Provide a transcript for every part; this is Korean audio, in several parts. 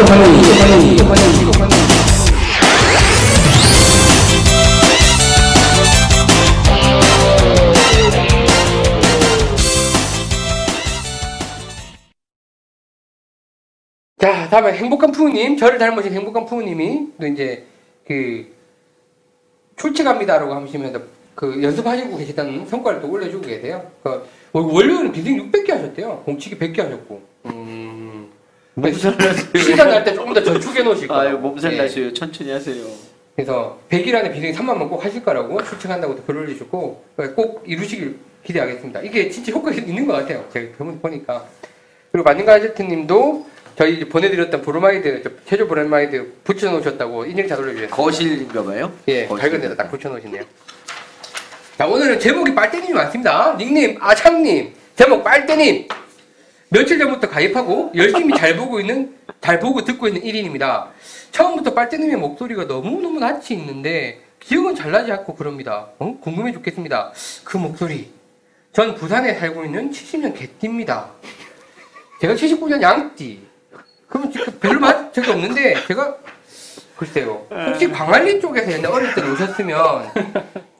시도 환영이, 환영이, 환영이, 시도 환영이. 자, 다음에 행복한 푸우님, 저를 닮으신 행복한 푸우님이 또 이제 그 출첵합니다라고 하시면서 그 연습하시고 계시다는 성과를 또 올려주고 계세요. 그 원료는 비딩 600개 하셨대요. 공치기 100개 하셨고. 음. 몸살 나세요. 시간 날 때 조금 더 저축해 놓으실 거예요. 아유 몸살 예. 나세요. 천천히 하세요. 그래서 100일 안에 빈스윙 3만 번 꼭 하실 거라고 출첵한다고 글 올리셨고 꼭 이루시길 기대하겠습니다. 이게 진짜 효과가 있는 것 같아요. 제가 병원 보니까. 그리고 만능가제트님도 저희 이제 보내드렸던 브로마이드, 저 체조 브로마이드 붙여놓으셨다고 인증샷 올려주셨어요. 거실인가 봐요. 예, 거실. 밝은 데다 딱 붙여놓으시네요. 자, 오늘은 제목이 빨대님이 많습니다. 닉네임 아참님, 제목 빨대님. 며칠 전부터 가입하고 열심히 잘 보고 있는, 잘 보고 듣고 있는 1인입니다. 처음부터 빨대님의 목소리가 너무너무 낯이 있는데 기억은 잘 나지 않고 그럽니다. 어? 궁금해 죽겠습니다. 그 목소리. 전 부산에 살고 있는 70년 개띠입니다. 제가 79년 양띠. 지금 별로 맞 적이 없는데 제가 글쎄요. 혹시 광안리 쪽에서 옛날 어릴 때 오셨으면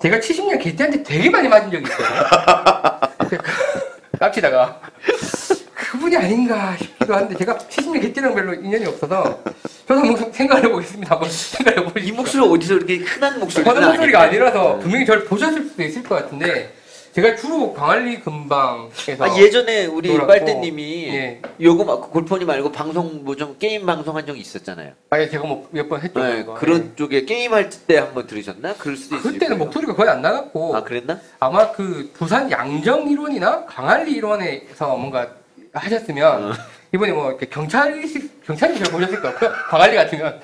제가 70년 개띠한테 되게 많이 맞은 적이 있어요. 깝치다가 그분이 아닌가 싶기도 한데 제가 70년 개띠랑 별로 인연이 없어서 저도 한번 생각을 해보겠습니다. 한번 생각을 해보겠습니다. 이 목소리 어디서 이렇게 흔한 목소리가 저는 목소리가 아니라서 분명히 저를 보셨을 수도 있을 것 같은데 제가 주로 광안리 근방에서 아, 예전에 우리 놀았고, 빨대님이 예. 요거 막 골프니 말고 방송 뭐 좀 게임 방송 한적 있었잖아요. 아예 제가 뭐 몇 번 했죠. 네. 그런 쪽에 게임 할 때 한번 들으셨나? 그럴 수도 네. 있어요. 그때는 목소리가 거의 안 나갔고 아 그랬나? 아마 그 부산 양정 일원이나 강한리 일원에서 뭔가 하셨으면 이번에 뭐 경찰이 경찰이 잘 보셨을 것 같고요. 광안리 같으면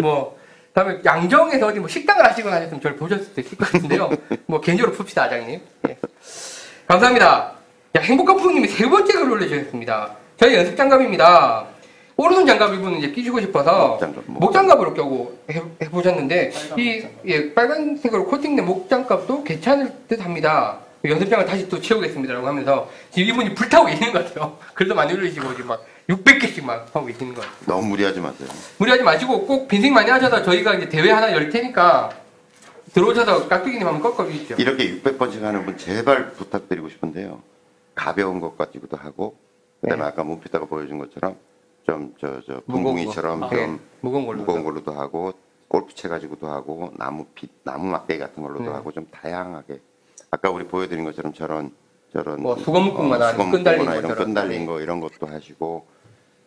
뭐 다음에 양정에서 어디 뭐 식당을 하시거나 하셨으면 저를 보셨을 수도 있을 것 같은데요. 뭐 개인적으로 풉시다 아장님. 예. 감사합니다. 야, 행복한 부모님이 세 번째 글을 올려주셨습니다. 저희 연습 장갑입니다. 오른손 장갑 이분은 이제 끼시고 싶어서 목장갑, 목- 목장갑 으로 껴고 해, 해보셨는데 이 예, 빨간색으로 코팅된 목장갑도 괜찮을 듯 합니다. 연습장을 다시 또 채우겠습니다라고 하면서 지금 이분이 불타고 계시는 것 같아요. 글도 많이 올리시고 지금 막 600개씩 막 하고 계시는 것 같아요. 너무 무리하지 마세요. 무리하지 마시고 꼭 빈생 많이 하셔서 저희가 이제 대회 하나 열 테니까 들어오셔서 깍두기님 한번 꺾어주시죠. 이렇게 600번씩 하는 분 제발 부탁드리고 싶은데요. 가벼운 것 가지고도 하고 그다음에 네. 아까 문피다가 보여준 것처럼 좀 저저 무거운 붕붕이처럼 거. 좀 네, 무거운 걸로. 무거운 걸로도 하고 골프채 가지고도 하고 나무 핏 나무 막대기 같은 걸로도 네. 하고 좀 다양하게 아까 우리 보여드린 것처럼 저런 저런 뭐 수건 묶음거나 수건 끈 달린 묶음거나 이런 것처럼. 끈 달린 네. 거 이런 것도 하시고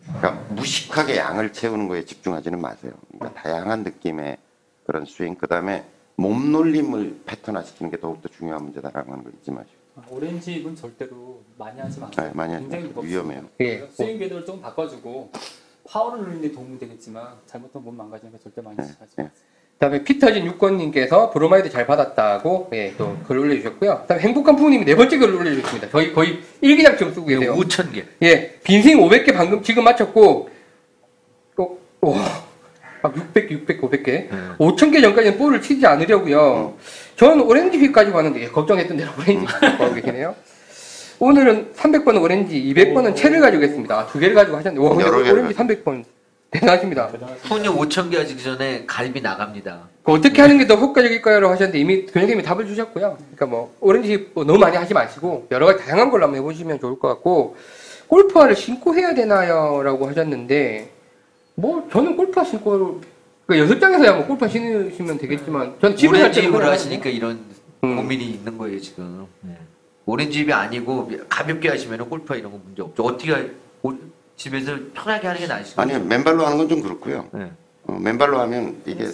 그러니까 무식하게 양을 채우는 거에 집중하지는 마세요. 그러니까 다양한 느낌의 그런 스윙 그다음에 몸놀림을 패턴화시키는 게 더욱더 중요한 문제다라고 하는 걸 잊지 마시고 아, 오렌지 잎은 절대로 많이 하지 마세요. 네, 많이 하지 굉장히. 무겁습니다. 위험해요. 예. 스윙 궤도를 좀 바꿔주고 파워를 누리는 데 도움이 되겠지만 잘못하면 몸 망가지니까 절대 많이 네, 하지 마세요. 네. 그다음에 피터진 6권님께서 브로마이드 잘 받았다고 예, 또 글 올려주셨고요. 그다음에 행복한 부모님이 네 번째 글을 올려주셨습니다. 거의 거의 일기장처럼 쓰고 계세요. 5천 개. 예, 빈스윙 500개 방금 지금 마쳤고, 또, 오, 아, 600개, 600개, 500개. 5,000개 전까지는 볼을 치지 않으려고요. 저는 Orange Whip 가지고 왔는데, 예, 걱정했던 대로 Orange Whip 가지고 와고 계시네요. 오늘은 300번은 오렌지, 200번은 채를 가지고 했습니다. 아, 두 개를 가지고 하셨는데, 와, 근데 여러 개를 오렌지 300번. 대단하십니다. 훈이 5천 개 하기 전에 갈비 나갑니다. 그 어떻게 하는 게 더 효과적일까요? 하셨는데 이미 교장님이 답을 주셨고요. 그러니까 뭐 오렌지 뭐 너무 많이 하지 마시고 여러 가지 다양한 걸로 한번 해보시면 좋을 것 같고 골프화를 신고 해야 되나요?라고 하셨는데 뭐 저는 골프화 신고 그러니까 연습장에서야 뭐 골프화 신으시면 되겠지만 전 집에 갈 오렌지 그냥 하시니까 이런 음. 고민이 있는 거예요 지금. 네. 오렌지 잎이 아니고 가볍게 하시면 골프 이런 거 문제 없죠. 어떻게 하- 오- 집에서 편하게 하는 게 나으시죠? 아니 맨발로 하는 건 좀 그렇고요. 네. 어, 맨발로 하면 이게.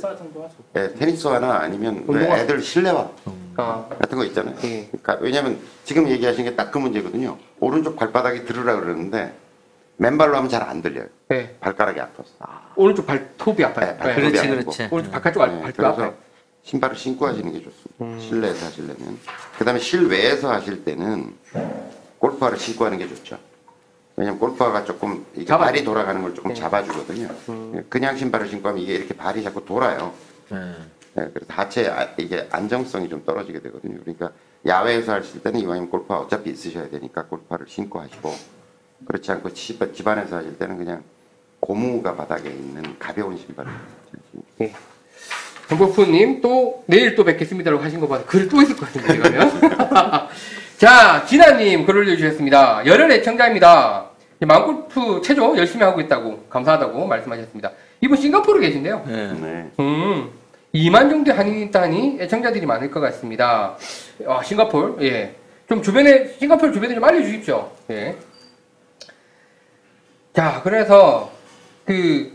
예, 테니스화나 아니면 왜 운동화. 애들 실내화 아, 같은 거 있잖아요. 예. 그러니까 왜냐면 지금 얘기하신 게 딱 그 문제거든요. 오른쪽 발바닥이 들으라 그러는데 맨발로 하면 잘 안 들려요. 네. 발가락이 아파서. 오른쪽 발톱이 아파요. 네, 발톱이 그렇지. 그렇지. 오른쪽 바깥쪽 발- 네, 발톱 그래서 아파요. 신발을 신고 하시는 게 좋습니다. 음. 실내에서 하시려면. 그 다음에 실외에서 하실 때는 골프화를 신고 하는 게 좋죠. 왜냐면 골프화가 조금 이게 잡아- 발이 돌아가는 걸 조금 네. 잡아주거든요. 음. 그냥 신발을 신고 하면 이게 이렇게 발이 자꾸 돌아요. 네. 네, 그래서 하체 아- 이게 안정성이 좀 떨어지게 되거든요. 그러니까 야외에서 하실 때는 이왕이면 골프화 어차피 있으셔야 되니까 골프화를 신고 하시고 그렇지 않고 집, 집안에서 하실 때는 그냥 고무가 바닥에 있는 가벼운 신발을 신습니다. 정보프님 또 내일 또 뵙겠습니다라고 하신 거 봐서 글또 있을 것 같은데 이거면. 자 진아님 글 올려주셨습니다. 열혈 애청자입니다. 마음골프 체조 열심히 하고 있다고 감사하다고 말씀하셨습니다. 이분 싱가포르 계신데요. 네. 네. 음 2만 정도 한인이 있다니 애청자들이 많을 것 같습니다. 아 싱가포르 예. 좀 주변에 싱가포르 주변에 좀 알려주십시오. 예. 자 그래서 그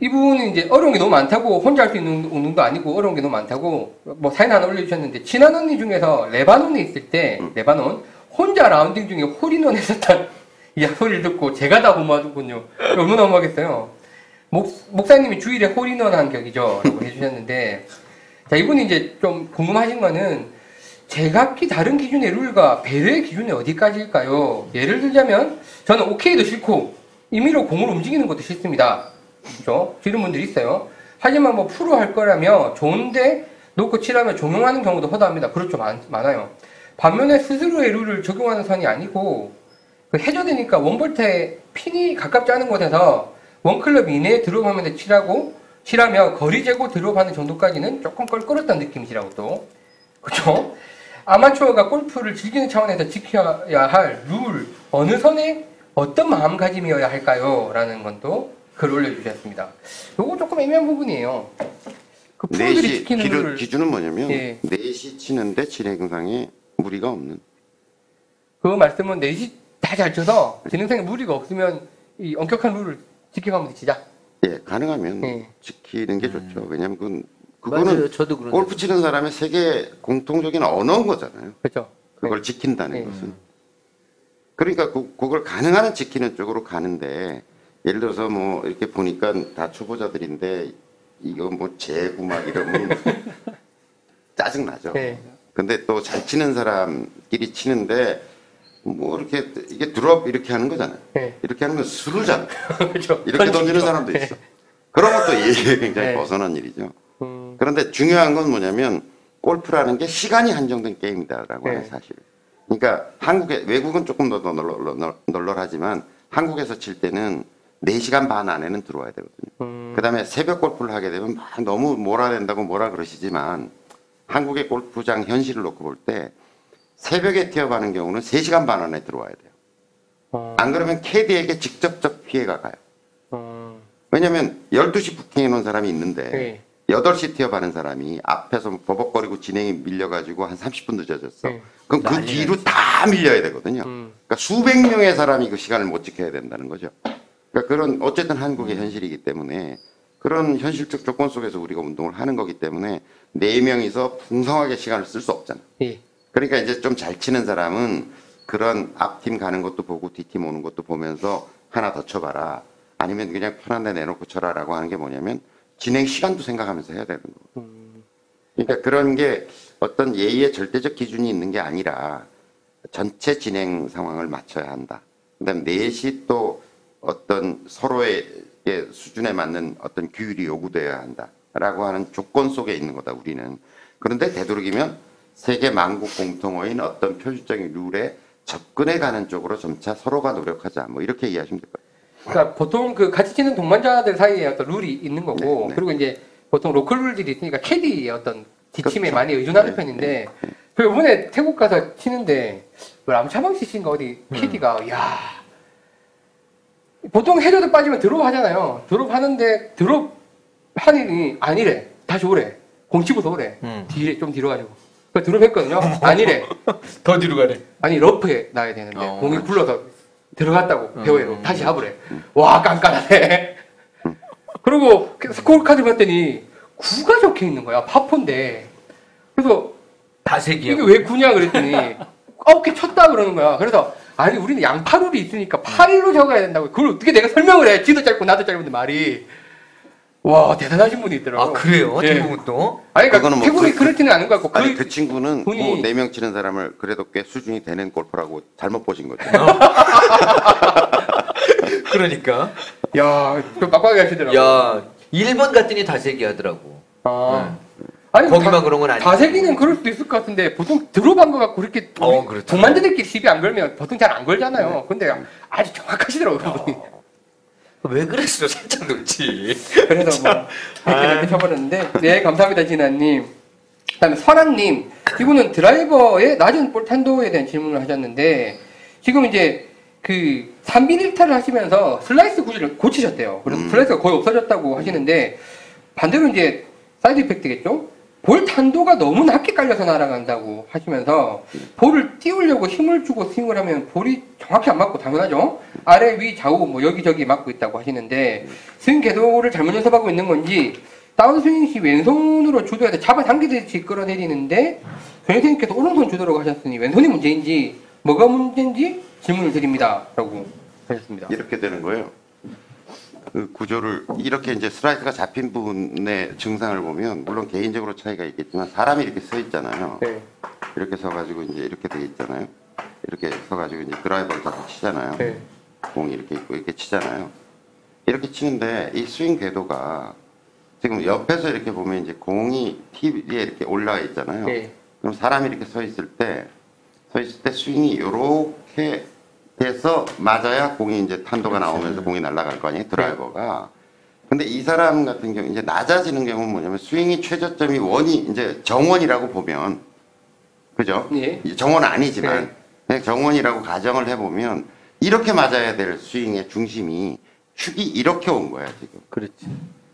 이분은 이제 어려운 게 너무 많다고 혼자 할 수 있는 운동도 아니고 어려운 게 너무 많다고 뭐 사연 하나 올려주셨는데 친한 언니 중에서 레바논에 있을 때 레바논 혼자 라운딩 중에 홀인원 했었던 이 소리를 듣고 제가 다 고마웠군요. 얼마나 고마겠어요. 목, 목사님이 주일에 홀인원 한 격이죠. 라고 해주셨는데 자 이분이 이제 좀 궁금하신 거는 제각기 다른 기준의 룰과 배려의 기준이 어디까지일까요? 예를 들자면 저는 오케이도 싫고 임의로 공을 움직이는 것도 싫습니다. 그죠? 이런 분들이 있어요. 하지만 뭐 프로 할 거라며 좋은데 놓고 치라며 종용하는 경우도 허다합니다. 그렇죠. 많, 많아요. 반면에 스스로의 룰을 적용하는 선이 아니고 그 해저드니까 원볼트에 핀이 가깝지 않은 곳에서 원클럽 이내에 드롭하면서 치라고 치라며 거리 재고 드롭하는 정도까지는 조금 껄끄럽다는 느낌이시라고 또 그렇죠? 아마추어가 골프를 즐기는 차원에서 지켜야 할 룰 어느 선에 어떤 마음가짐이어야 할까요? 라는 건 또 글 올려주셨습니다. 요거 조금 애매한 부분이에요. 그 프로들이 4시 지키는 기준, 룰을 기준은 뭐냐면 예. 4시 치는데 진행상에 무리가 없는 그 말씀은 4시 다잘 쳐서 진행상에 무리가 없으면 이 엄격한 룰을 지켜가면서 치자. 예, 가능하면 예. 지키는 게 좋죠. 왜냐면 그건 그거는 맞아요. 저도 그런. 골프 치는 사람의 세계 공통적인 언어인 거잖아요. 그렇죠? 그걸 지킨다는 네. 것은. 그러니까 그, 그걸 가능한 한 지키는 쪽으로 가는데 예를 들어서 뭐 이렇게 보니까 다 초보자들인데 이거 뭐 재구 막 이러면 짜증 나죠. 네. 근데 또 잘 치는 사람끼리 치는데 뭐 이렇게 이게 드롭 이렇게 하는 거잖아요. 네. 이렇게 하는 건 수루잖아요. 그렇죠. 이렇게 던지는 사람도 있어. 그런 것도 예의에 굉장히 네. 벗어난 일이죠. 음, 그런데 중요한 건 뭐냐면 골프라는 게 시간이 한정된 게임이다라고 하는 네. 사실. 그러니까 한국에 외국은 조금 더 널널, 널널 하지만 한국에서 칠 때는 4시간 반 안에는 들어와야 되거든요. 음, 그다음에 새벽 골프를 하게 되면 막 너무 몰아낸다고 뭐라 그러시지만 한국의 골프장 현실을 놓고 볼때 새벽에 티어가는 경우는 3시간 반 안에 들어와야 돼요. 어, 안 그러면 캐디에게 직접적 피해가 가요. 어, 왜냐면 12시 부킹해 놓은 사람이 있는데 네. 8시 8시 티어 가는 사람이 앞에서 버벅거리고 진행이 밀려가지고 한 30분 늦어졌어. 네. 그럼 그 뒤로 다 밀려야 되거든요. 음, 그러니까 수백 명의 사람이 그 시간을 못 지켜야 된다는 거죠. 그러니까 그런 어쨌든 한국의 현실이기 때문에 그런 현실적 조건 속에서 우리가 운동을 하는 거기 때문에 네 명이서 풍성하게 시간을 쓸 수 없잖아. 예. 그러니까 이제 좀 잘 치는 사람은 그런 앞팀 가는 것도 보고 뒷팀 오는 것도 보면서 하나 더 쳐봐라. 아니면 그냥 편한 데 내놓고 쳐라라고 하는 게 뭐냐면 진행 시간도 생각하면서 해야 되는 거고. 그러니까 그런 게 어떤 예의의 절대적 기준이 있는 게 아니라 전체 진행 상황을 맞춰야 한다. 그다음 4시 또 어떤 서로의 수준에 맞는 어떤 규율이 요구되어야 한다라고 하는 조건 속에 있는 거다 우리는. 그런데 되도록이면 세계 만국 공통어인 어떤 표준적인 룰에 접근해 가는 쪽으로 점차 서로가 노력하자. 뭐 이렇게 이해하시면 될것 같아요. 그러니까 보통 그 같이 치는 동반자들 사이에 어떤 룰이 있는 거고 네, 네. 그리고 이제 보통 로컬 룰들이 있으니까 캐디의 어떤 지침에 그렇죠. 많이 의존하는 네, 편인데 그 이번에 태국 가서 치는데 뭐 람차방 씨인가 어디 캐디가 야 보통 해저드 빠지면 드롭 하잖아요 드롭 하는데 드롭 하니 아니래 다시 오래 공 치고서 오래 음. 뒤에 좀 뒤로 가지고 그 드롭 했거든요. 아니래. 더 뒤로 가래. 아니 러프에 놔야 되는데 어, 공이 굴러서 들어갔다고 음. 배우에로 다시 잡으래. 와 깐깐하네. 그리고 그 스코어 카드 봤더니 9가 적혀 있는 거야 파폰데. 그래서 다색이야. 이게 왜 9냐 그랬더니 아홉 개 쳤다 그러는 거야. 그래서 아니 우리는 양파룰이 있으니까 8일로 적어야 된다고. 그걸 어떻게 내가 설명을 해? 지도 짧고 나도 짧은데 말이 와 대단하신 분이 있더라고 아 그래요? 예. 태국은 또? 아니 그러니까 그거는 뭐 태국이 그- 그렇지는 않은 것 같고 아니 그, 그 친구는 분이- 뭐 네 명 치는 사람을 그래도 꽤 수준이 되는 골프라고 잘못 보신 거죠. 그러니까. 야좀 빡빡하게 하시더라고 야 1번 갔더니 다색이 하더라고. 아. 아니 뭐 거기만 다- 그런 건 아니고. 다세기는 그럴 수도 있을 것 같은데 보통 들어간 거 갖고 그렇게 어, 그렇죠. 동만들끼리 시비 안 걸면 보통 잘 안 걸잖아요. 근데 아주 정확하시더라고요. 그분이. 왜 그랬어? 살짝 놓지. 그래서 뭐 이렇게 이렇게 쳐버렸는데 네 감사합니다 진아님 그다음에 설아님 이분은 드라이버의 낮은 볼 탄도에 대한 질문을 하셨는데 지금 이제 그 3빈 1타를 하시면서 슬라이스 구질을 고치셨대요 그래서 음. 슬라이스가 거의 없어졌다고 하시는데 반대로 이제 side effect겠죠 볼 탄도가 너무 낮게 깔려서 날아간다고 하시면서 볼을 띄우려고 힘을 주고 스윙을 하면 볼이 정확히 안 맞고 당연하죠. 아래 위 좌우 뭐 여기저기 맞고 있다고 하시는데 스윙 궤도를 잘못 연습하고 있는 건지 다운스윙 시 왼손으로 주도해서 잡아당기듯이 끌어내리는데 선생님께서 오른손 주도라고 하셨으니 왼손이 문제인지 뭐가 문제인지 질문을 드립니다. 라고 하셨습니다. 이렇게 되는 거예요. 그 구조를 이렇게 이제 슬라이스가 잡힌 부분의 증상을 보면 물론 개인적으로 차이가 있겠지만 사람이 이렇게 서 있잖아요. 네. 이렇게 서가지고 이제 이렇게 돼 있잖아요. 이렇게 서가지고 이제 드라이버를 잡고 치잖아요. 네. 공이 이렇게 있고 이렇게 치잖아요. 이렇게 치는데 이 스윙 궤도가 지금 옆에서 이렇게 보면 이제 공이 TV에 이렇게 올라가 있잖아요. 네. 그럼 사람이 이렇게 서 있을 때, 서 있을 때 스윙이 이렇게 돼서 맞아야 공이 이제 탄도가 나오면서 공이 날아갈 거 아니에요, 드라이버가. 근데 이 사람 같은 경우 이제 낮아지는 경우는 뭐냐면 스윙이 최저점이 원이 이제 정원이라고 보면 그죠? 예. 정원 아니지만 네. 정원이라고 가정을 해보면 이렇게 맞아야 될 스윙의 중심이 축이 이렇게 온 거야 지금. 그렇지.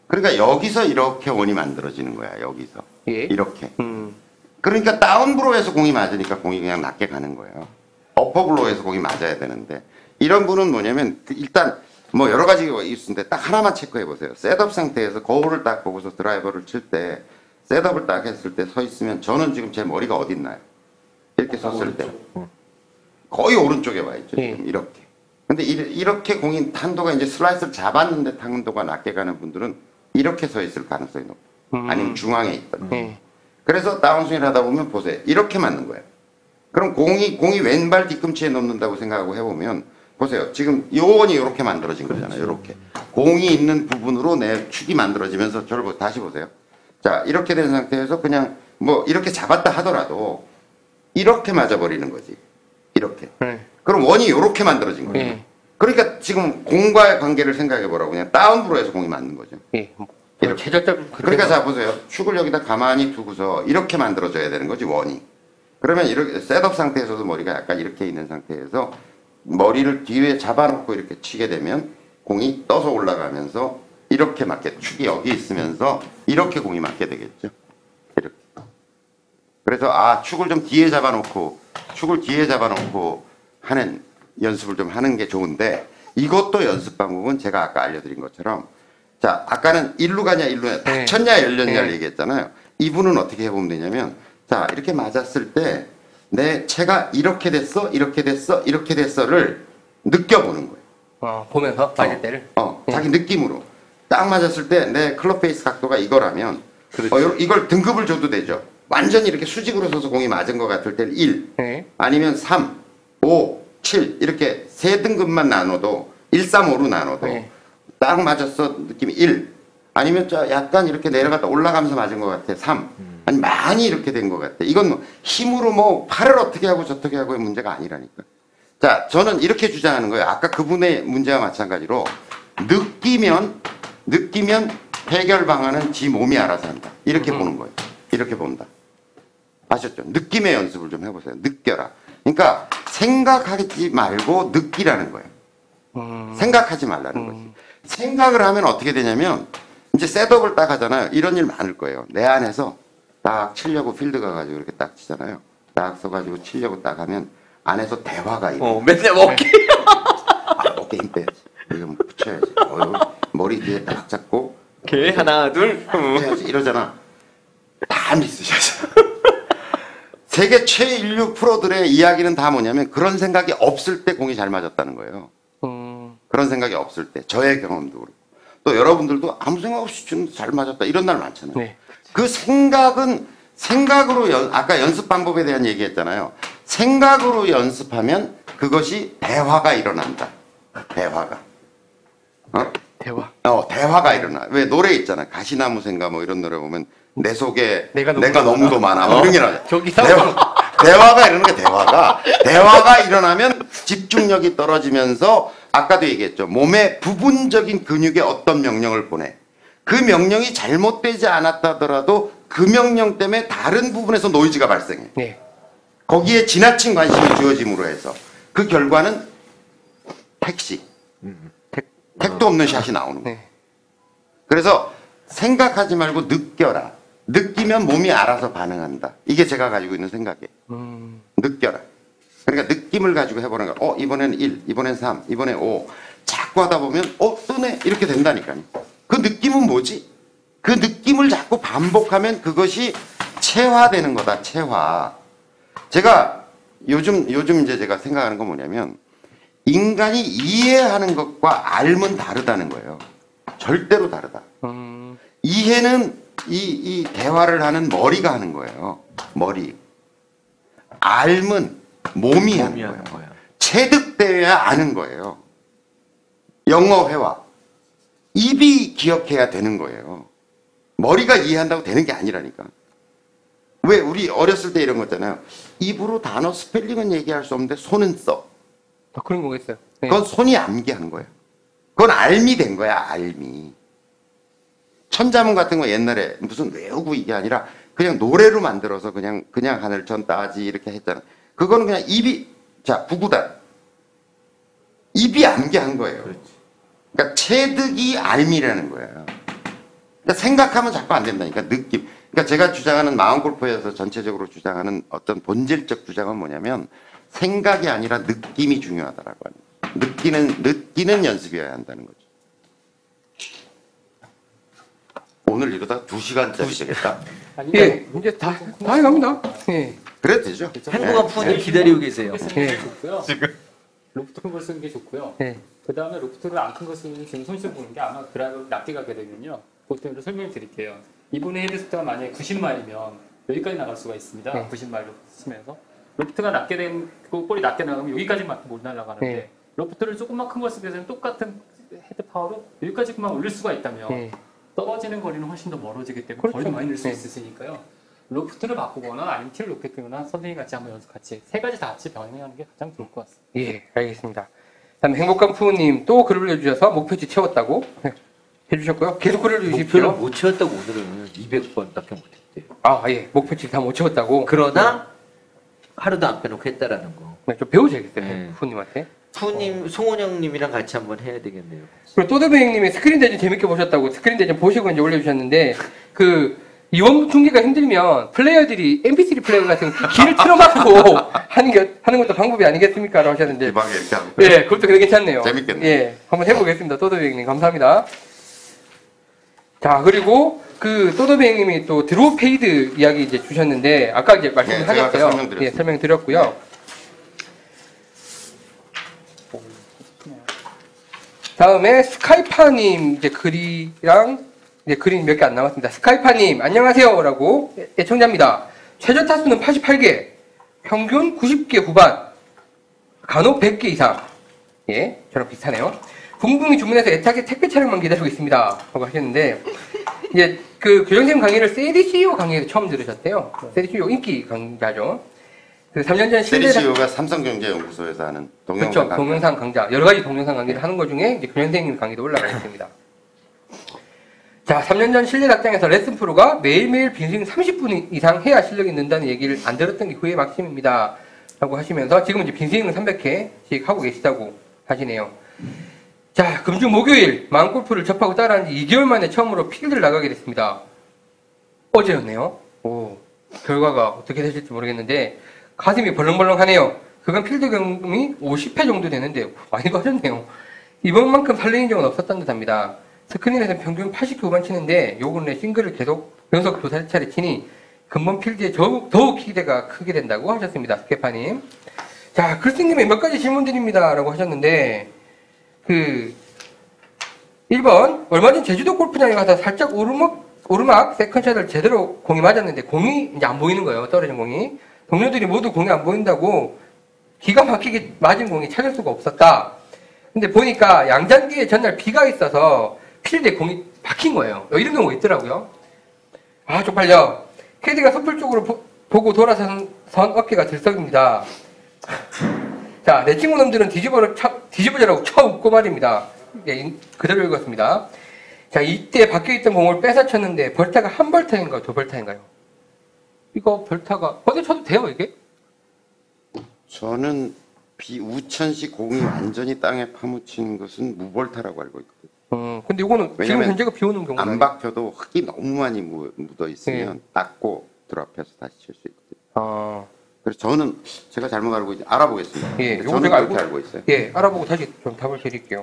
그러니까 여기서 이렇게 원이 만들어지는 거야 여기서 예. 이렇게. 음. 그러니까 다운브로에서 공이 맞으니까 공이 그냥 낮게 가는 거예요. 어퍼블로에서 공이 맞아야 되는데 이런 분은 뭐냐면 그 일단 뭐 여러 가지가 있는데 딱 하나만 체크해 보세요. 셋업 상태에서 거울을 딱 보고서 드라이버를 칠 때 셋업을 딱 했을 때 서 있으면 저는 지금 제 머리가 어디 있나요? 이렇게 섰을 때 거의 오른쪽에 와 있죠. 예. 지금 이렇게. 근데 이- 이렇게 공인 탄도가 이제 슬라이스를 잡았는데 탄도가 낮게 가는 분들은 이렇게 서 있을 가능성이 높아요. 음. 아니면 중앙에 있던. 네. 그래서 다운스윙을 하다 보면 보세요. 이렇게 맞는 거예요. 그럼 공이 공이 왼발 뒤꿈치에 놓는다고 생각하고 해보면 보세요. 지금 요원이 이렇게 만들어진 거잖아요. 이렇게 공이 있는 부분으로 내 축이 만들어지면서 저를 보- 다시 보세요. 자 이렇게 된 상태에서 그냥 뭐 이렇게 잡았다 하더라도 이렇게 맞아버리는 거지. 이렇게. 네. 그럼 원이 이렇게 만들어진 거예요. 예. 그러니까 지금 공과의 관계를 생각해 보라고 그냥 다운브로 해서 공이 맞는 거죠. 예. 이렇게. 최저점. 그러니까 자 보세요. 축을 여기다 가만히 두고서 이렇게 만들어져야 되는 거지 원이. 그러면 이렇게 셋업 상태에서도 머리가 약간 이렇게 있는 상태에서 머리를 뒤에 잡아놓고 이렇게 치게 되면 공이 떠서 올라가면서 이렇게 맞게 축이 여기 있으면서 이렇게 공이 맞게 되겠죠. 이렇게. 그래서 아 축을 좀 뒤에 잡아놓고 축을 뒤에 잡아놓고 하는 연습을 좀 하는 게 좋은데 이것도 연습 방법은 제가 아까 알려드린 것처럼 자 아까는 일루 가냐 일루 가냐 네. 닫혔냐 열렸냐를 네. 얘기했잖아요. 이분은 어떻게 해보면 되냐면 자 이렇게 맞았을 때 내 체가 이렇게 됐어 이렇게 됐어 이렇게 됐어를 느껴보는 거예요. 어, 보면서 맞을 어. 때를. 어, 네. 자기 느낌으로 딱 맞았을 때 내 클럽 페이스 각도가 이거라면 어, 요- 이걸 등급을 줘도 되죠. 완전히 이렇게 수직으로 서서 공이 맞은 것 같을 때는 1, 네. 아니면 3, 5, 7 이렇게 세 등급만 나눠도 1, 3, 5로 나눠도 네. 딱 맞았어 느낌이 1 아니면 저 약간 이렇게 내려갔다 올라가면서 맞은 것 같아 3 아니 많이 이렇게 된 것 같아 이건 뭐 힘으로 뭐 팔을 어떻게 하고 저떻게 하고의 문제가 아니라니까 자 저는 이렇게 주장하는 거예요 아까 그분의 문제와 마찬가지로 느끼면 느끼면 해결 방안은 지 몸이 알아서 한다 이렇게 보는 거예요 이렇게 본다 아셨죠? 느낌의 연습을 좀 해보세요. 느껴라. 그러니까 생각하지 말고 느끼라는 거예요. 음. 생각하지 말라는 거지. 생각을 하면 어떻게 되냐면 이제 셋업을 딱 하잖아요. 이런 일 많을 거예요. 내 안에서 딱 치려고 필드 가가지고 이렇게 딱 치잖아요. 딱 써가지고 치려고 딱 하면 안에서 대화가 일어. 어, 맨날 어깨. 아, 어깨 힘 빼야지. 이거 뭐 붙여야지. 어, 머리 뒤에 딱 잡고 오케이, 하나, 둘. 음. 해야지 이러잖아. 다 미스샷이야. 세계 최인류 프로들의 이야기는 다 뭐냐면 그런 생각이 없을 때 공이 잘 맞았다는 거예요. 음. 그런 생각이 없을 때 저의 경험도 그렇고 또 여러분들도 아무 생각 없이 치는데 잘 맞았다 이런 날 많잖아요. 네. 그 생각은 생각으로 연, 아까 연습 방법에 대한 얘기했잖아요. 생각으로 연습하면 그것이 대화가 일어난다. 대화가. 어? 대화. 어, 대화가 일어나. 왜 노래 있잖아. 가시나무 생가 뭐 이런 노래 보면 내 속에 내가 내가, 너무도 많아. 뭐 이런 게 나와. 저기서? 대화, 대화가 이러는 게 대화가. 대화가 일어나면 집중력이 떨어지면서 아까도 얘기했죠. 몸의 부분적인 근육에 어떤 명령을 보내. 그 명령이 잘못되지 않았다더라도 그 명령 때문에 다른 부분에서 노이즈가 발생해. 네. 거기에 지나친 관심이 주어짐으로 해서 그 결과는 택시. 택 도 없는 샷이 나오는 거예요. 네. 그래서 생각하지 말고 느껴라. 느끼면 몸이 알아서 반응한다. 이게 제가 가지고 있는 생각이에요. 음, 느껴라. 그러니까 느낌을 가지고 해보는 거야. 어, 이번엔 1, 이번엔 3, 이번엔 5. 자꾸 하다 보면, 어, 뜨네. 이렇게 된다니까요. 그 느낌은 뭐지? 그 느낌을 자꾸 반복하면 그것이 체화되는 거다, 체화. 제가 요즘, 요즘 이제 제가 생각하는 건 뭐냐면, 인간이 이해하는 것과 알면 다르다는 거예요. 절대로 다르다. 음, 이해는 이, 이 대화를 하는 머리가 하는 거예요. 머리. 알면 몸이 하는 몸이 거예요. 하는 거야. 체득되어야 아는 거예요. 영어 회화. 입이 기억해야 되는 거예요. 머리가 이해한다고 되는 게 아니라니까. 왜 우리 어렸을 때 이런 거 있잖아요. 입으로 단어 스펠링은 얘기할 수 없는데 손은 써. 아, 그런 거겠어요. 네. 그건 손이 암기한 거예요. 그건 알미 된 거야, 알미. 천자문 같은 거 옛날에 무슨 외우고 이게 아니라 그냥 노래로 만들어서 그냥 그냥 하늘 전 따지 이렇게 했잖아. 그거는 그냥 입이 자 부구단 입이 암기한 거예요. 그 러니까 체득이 알미라는 거예요. 그러니까 생각하면 자꾸 안 된다니까 느낌. 그러니까 제가 주장하는 마음 골프에서 전체적으로 주장하는 어떤 본질적 주장은 뭐냐면 생각이 아니라 느낌이 중요하다라고 하는 거예요. 느끼는 느끼는 연습이어야 한다는 거죠. 오늘 이러다 두 시간짜리 되겠다. 아니, 예, 이제 다, 다 해 갑니다. 예. 그래도 되죠. 행복한 푸님 기다리고 계세요. 예. 게 좋고요. 로프트 쓰는 게 좋고요. 예. 그 다음에 로프트를 안큰거 쓰면 지금 손실 보는 게 아마 드라이브 낮게 가게 되면요. 보통 로 설명을 드릴게요. 이분의 헤드스피드가 만약에 90마일이면 여기까지 나갈 수가 있습니다. 네. 90마일로 치면서 로프트가 낮게 되고 볼이 낮게 나가면 여기까지만 못 날아가는데 네. 로프트를 조금만 큰걸 쓰게 되면 똑같은 헤드 파워로 여기까지만 올릴 수가 있다면 예. 떨어지는 거리는 훨씬 더 멀어지기 때문에 그렇죠. 거리도 많이 늘수 네. 있으니까요. 로프트를 바꾸거나 아니면 티를 높였거나 선생님 같이 한번 연습 같이 세 가지 다 같이 병행하는 게 가장 좋을 것 같습니다. 예, 알겠습니다. 다음 행복한 푸우님 또 글을 올려주셔서 목표치 채웠다고 네, 해주셨고요. 계속 글을 목표를 주십시오. 못 채웠다고 오늘은 200번밖에 못했대요. 아, 예, 목표치 다 못 채웠다고. 그러나 하루도 안 빼놓고 했다라는 거. 네, 좀 배우셔야겠어요, 네. 푸우님한테. 푸님, 송원영님이랑 같이 한번 해야 되겠네요. 그리고 또드베잉님이 스크린 대전 재밌게 보셨다고 스크린 대전 보시고 이제 올려주셨는데 그 이원 중계가 힘들면 플레이어들이 MP3 플레이어 같은 귀를 틀어막고 하는 게 하는 것도 방법이 아니겠습니까?라고 하셨는데 이렇게. 예, 그것도 되게 괜찮네요. 재밌겠네요. 예, 한번 해보겠습니다. 또드베잉님 감사합니다. 자 그리고 그 또드베잉님이 또 드로우 페이드 이야기 이제 주셨는데 아까 이제 말씀을 네, 제가 아까 하셨어요. 설명드렸습니다. 예, 설명드렸고요. 다음에 스카이파님 이제 글이랑 이제 글이 몇 개 안 남았습니다. 스카이파님 안녕하세요 라고 애청자입니다. 최저 타수는 88개, 평균 90개 후반, 간혹 100개 이상. 예, 저랑 비슷하네요. 붕붕이 주문해서 애타게 택배 차량만 기다리고 있습니다. 라고 하셨는데, 이제 그 교정쌤 강의를 세디CEO 강의에서 처음 들으셨대요. 세디CEO 인기 강좌죠. 그 3년 전 실내 세리시오가 삼성경제연구소에서 하는 동영상 그렇죠. 강좌. 동영상 강좌. 여러 가지 동영상 강의를 하는 것 중에 이제 교장선생님 강의도 올라가 있습니다. 자, 3년 전 실내 닭장에서 레슨 프로가 매일매일 빈스윙 30분 이상 해야 실력이 는다는 얘기를 안 들었던 게 그의 막심입니다. 라고 하시면서 지금 이제 빈스윙을 300회씩 하고 계시다고 하시네요. 자, 금주 목요일 마음골프를 접하고 따라한 지 2개월 만에 처음으로 필드를 나가게 됐습니다. 어제였네요. 오, 결과가 어떻게 되실지 모르겠는데 가슴이 벌렁벌렁하네요. 그간 필드 경험이 50회 정도 되는데 많이 빠졌네요. 이번만큼 설레는 적은 없었던 듯합니다. 스크린에서 평균 80개 후반 치는데 요 근래 싱글을 계속 연속 두세 차례 치니 근본 필드에 더욱, 더욱 기대가 크게 된다고 하셨습니다. 스케파님. 자, 글쓴님의 몇 가지 질문 드립니다. 라고 하셨는데 그 1번 얼마 전 제주도 골프장에 가서 살짝 오르막 오르막 세컨샷을 제대로 공이 맞았는데 공이 이제 안 보이는 거예요. 떨어진 공이. 동료들이 모두 공이 안 보인다고 기가 막히게 맞은 공이 찾을 수가 없었다. 근데 보니까 양잔디에 전날 비가 있어서 필드에 공이 박힌 거예요. 이런 경우가 있더라고요. 아, 쪽팔려. 캐디가 수풀 쪽으로 보, 고 돌아선 선 어깨가 들썩입니다. 자, 내 친구 놈들은 뒤집어를 차, 뒤집어져라고 쳐 웃고 말입니다. 예, 인- 그대로 읽었습니다. 자, 이때 밖에 있던 공을 뺏어쳤는데 벌타가 한 벌타인가요? 두 벌타인가요? 이거 벌타가 어디 쳐도 돼요, 이게? 저는 비 우천시 공이 완전히 땅에 파묻힌 것은 무벌타라고 알고 있거든요. 음, 근데 이거는 지금 왜냐면 현재가 비 오는 경우가 안 박혀도 흙이 너무 많이 무- 묻어 있으면 닦고 드랍해서 다시 칠 수 있거든요. 아, 그래서 저는 제가 잘못 알고 있 알아보겠습니다. 예, 근데 요거 저는 제가 그렇게 알고- 알고 있어요. 예, 알아보고 다시 좀 답을 드릴게요.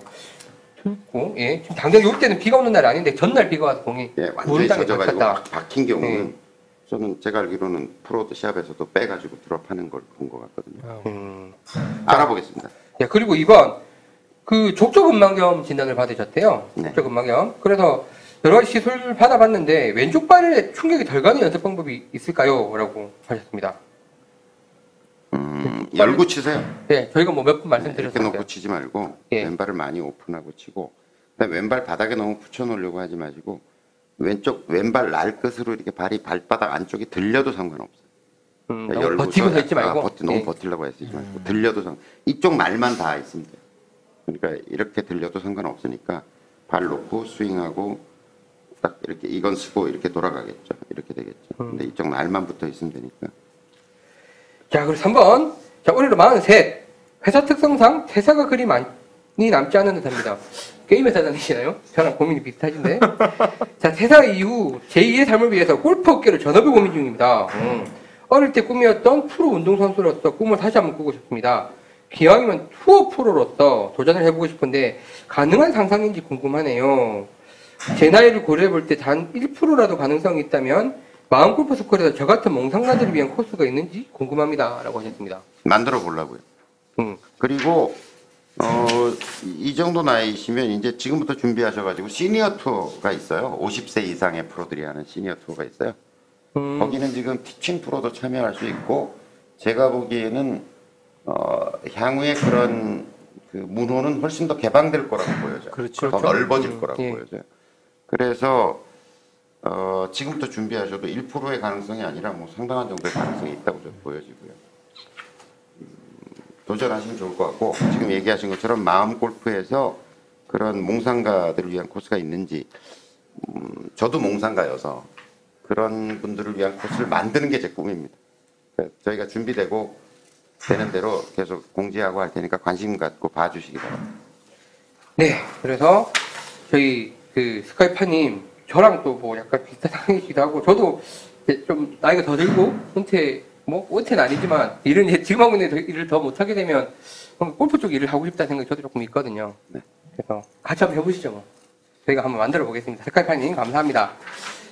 고 예, 지금 당장 요 때는 비가 오는 날이 아닌데 전날 비가 와서 공이 예, 완전히 땅에 젖어가지고. 박- 박힌 경우는 네. 저는 제가 알기로는 프로들 시합에서도 빼가지고 드랍하는 걸 본 것 같거든요. 음. 알아보겠습니다. 예, 그리고 이번 그 족저근막염 진단을 받으셨대요. 네. 족저근막염. 그래서 여러 가지 시술을 받아봤는데 왼쪽 발에 충격이 덜 가는 연습 방법이 있을까요? 라고 하셨습니다. 음, 열고 치세요. 예, 저희가 뭐 몇분 이렇게 말씀드렸었어요. 놓고 치지 말고 예. 왼발을 많이 오픈하고 치고 그다음에 왼발 바닥에 너무 붙여놓으려고 하지 마시고 왼쪽 왼발 날 끝으로 이렇게 발이 발바닥 안쪽이 들려도 상관없어요. 음, 그러니까 열고서 버티고 서 있지 말고. 아, 버티, 너무 예. 버틸라고 애쓰지 말고 들려도 상 이쪽 말만 다 있으면 돼요. 그러니까 이렇게 들려도 상관없으니까 발 놓고 스윙하고 딱 이렇게 이건 쓰고 이렇게 돌아가겠죠. 이렇게 되겠죠. 음. 근데 이쪽 날만 붙어 있으면 되니까. 자, 그리고 3번. 자, 올해로 43. 회사 특성상 퇴사가 그리 많이 남지 않은 듯합니다. 게임 회사 다니시나요? 저랑 고민이 비슷하신데. 자, 퇴사 이후 제2의 삶을 위해서 골프 업계를 전업을 고민 중입니다. 음. 어릴 때 꿈이었던 프로 운동선수로서 꿈을 다시 한번 꾸고 싶습니다. 기왕이면 투어 프로로서 도전을 해보고 싶은데 가능한 상상인지 궁금하네요. 제 나이를 고려해 볼 때 단 1%라도 가능성이 있다면 마음 골프 스쿨에서 저 같은 몽상가들을 위한 코스가 있는지 궁금합니다. 라고 하셨습니다. 만들어 보려고요. 음. 그리고 어, 이 정도 나이시면 이제 지금부터 준비하셔가지고 시니어 투어가 있어요. 50세 이상의 프로들이 하는 시니어 투어가 있어요. 음. 거기는 지금 티칭 프로도 참여할 수 있고 제가 보기에는 어, 향후에 그런 그 문호는 훨씬 더 개방될 거라고 보여져요. 그렇죠. 더 넓어질 음, 거라고 예. 보여져요. 그래서 어, 지금부터 준비하셔도 1%의 가능성이 아니라 뭐 상당한 정도의 가능성이 있다고 보여지고요. 음, 도전하시면 좋을 것 같고 지금 얘기하신 것처럼 마음 골프에서 그런 몽상가들을 위한 코스가 있는지 음, 저도 몽상가여서 그런 분들을 위한 코스를 만드는 게 제 꿈입니다. 그래서 저희가 준비되고 되는 대로 계속 공지하고 할 테니까 관심 갖고 봐주시기 바랍니다. 네. 그래서 저희 그 스카이파님 저랑 또 뭐 약간 비슷한 상황이기도 하고 저도 좀 나이가 더 들고 은퇴 뭐 은퇴는 아니지만 일은 이제 지금 하고 있는 더- 일을 더 못하게 되면 골프 쪽 일을 하고 싶다는 생각이 저도 조금 있거든요. 네. 그래서 같이 한번 해보시죠. 뭐. 저희가 한번 만들어 보겠습니다. 스카이파님 감사합니다.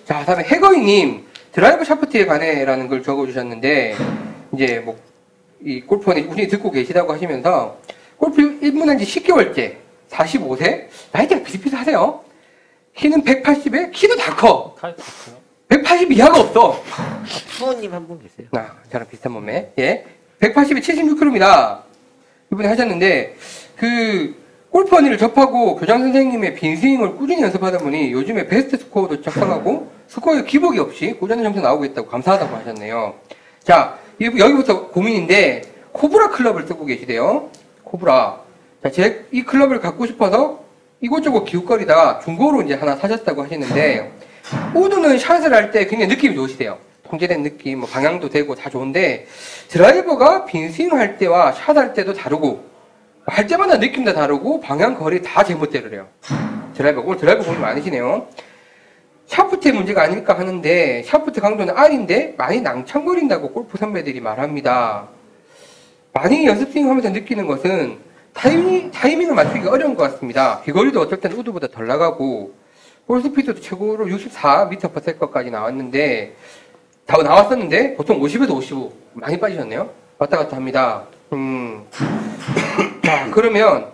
자, 다음에 해거이님 드라이브 샤프트에 관해라는 걸 적어주셨는데 이제 뭐 이 골프 허니 우리 듣고 계시다고 하시면서 골프 입문한 지 10개월째 45세 나이대가 비슷비슷하세요. 키는 180에 키도 다 커. 칼 같아요. 180 이하가 없어. 부모님 한 분 계세요. 아, 저랑 비슷한 몸매. 예. 180에 76kg입니다. 이번에 하셨는데, 그, 골프 허니를 접하고 교장 선생님의 빈스윙을 꾸준히 연습하다 보니 요즘에 베스트 스코어도 작성하고 스코어에 기복이 없이 꾸준히 점수 나오고 있다고 감사하다고 하셨네요. 자, 이- 여기부터 고민인데, 코브라 클럽을 쓰고 계시대요. 코브라. 자, 제 이 클럽을 갖고 싶어서 이곳저곳 기웃거리다가 중고로 이제 하나 사셨다고 하시는데, 우드는 샷을 할 때 굉장히 느낌이 좋으시대요. 통제된 느낌, 뭐 방향도 되고 다 좋은데 드라이버가 빈스윙 할 때와 샷 할 때도 다르고 할 때마다 느낌도 다르고 방향 거리 다 제멋대로래요. 드라이버 오늘 드라이버 고민 많으시네요. 샤프트의 문제가 아닐까 하는데 샤프트 강도는 R인데 많이 낭창거린다고 골프 선배들이 말합니다. 많이 연습 스윙 하면서 느끼는 것은 타이밍, 타이밍을 맞추기가 어려운 것 같습니다. 비거리도 어떨 땐 우드보다 덜 나가고 볼 스피드도 최고로 64m per second까지 나왔는데 다 나왔었는데 보통 50에서 55 많이 빠지셨네요. 왔다 갔다 합니다. 음. 자 그러면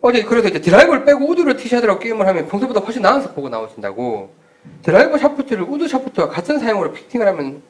어제 그래서 이제 드라이버를 빼고 우드를 티샷으로 게임을 하면 평소보다 훨씬 나은 스코어가 나오신다고 드라이버 샤프트를 우드 샤프트와 같은 사양으로 fitting을 하면